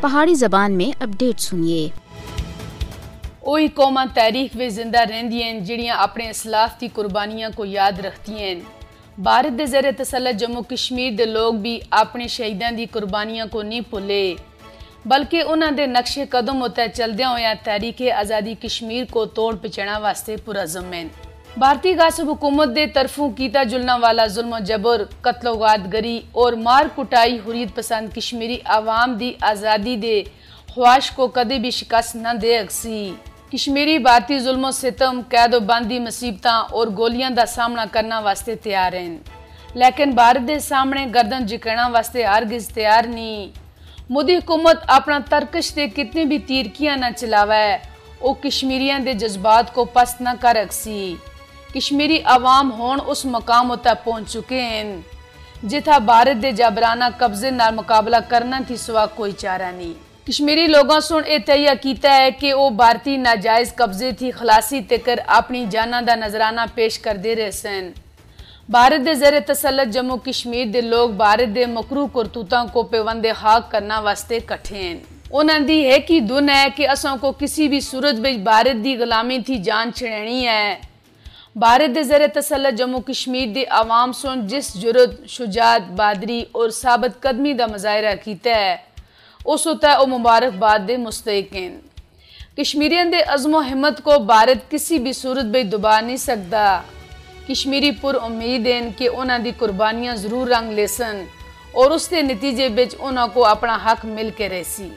پہاڑی زبان میں اپڈیٹ سنیے۔ وہی قوما تاریخ میں زندہ رہندی ہیں جڑیاں اپنے اسلاف کی قربانیاں کو یاد رکھتی ہیں بھارت دے زیر تسلط جموں کشمیر دے لوگ بھی اپنے شہیدان دی قربانیاں کو نہیں بھولے۔ بلکہ انہاں دے نقش قدم ہوتا چلدیاں ہویا تحریک آزادی کشمیر کو توڑ پچھنا واسطے پرعزم ہیں بھارتی غاصب حکومت دے طرفوں کیتا جلنا والا ظلم و جبر، قتل و غادگری اور مار کٹائی حریت پسند کشمیری عوام دی آزادی دے خواہش کو کدے بھی شکست نہ دے اکسی کشمیری بھارتی ظلم و ستم، قید و باندی مصیبتاں اور گولیاں دا سامنا کرنا واسطے تیار ہیں۔ لیکن بھارت دے سامنے گردن جکڑنا واسطے ہرگز تیار نہیں۔ مودی حکومت اپنا ترکش دے کتنے بھی تیرکیاں نہ چلاوا ہے او کشمیریاں دے جذبات کو پست نہ کر اکسی کشمیری عوام ہون اس مقام ہوتا پہنچ چکے ہیں۔ جتھا بھارت دے جابرانہ قبضے نال مقابلہ کرنا تھی سوا کوئی چارہ نہیں۔ کشمیری لوگوں سن اے تہیہ کیتا ہے کہ او بھارتی ناجائز قبضے تھی خلاصی تکر اپنی جانہ دا نظرانہ پیش کر دے رہے سن۔ بھارت دے زیر تسلط جموں کشمیر دے لوگ بھارت دے مکرو کرتوتاں کو پیوندے خاک کرنا واسطے کٹھے ہیں۔ انہاں دی ہے کی دن ہے کہ اساں کو کسی بھی صورت بچ بھارت دی غلامی تھی جان چھڑینی ہے۔ بھارت دے زیر تسلط جموں کشمیر دے عوام سن جس جرد شجاعت بادری اور ثابت قدمی دا مظاہرہ کیتا ہے، اس ہوتا ہے او مبارک باد دے مستحق ہیں کشمیرین دے عزم و حمد کو بھارت کسی بھی صورت بے دبا نہیں سکتا۔ کشمیری پر امید ہیں کہ انہاں دی قربانیاں ضرور رنگ لیسن اور اس دے نتیجے بچ انہاں کو اپنا حق مل کے رہسی۔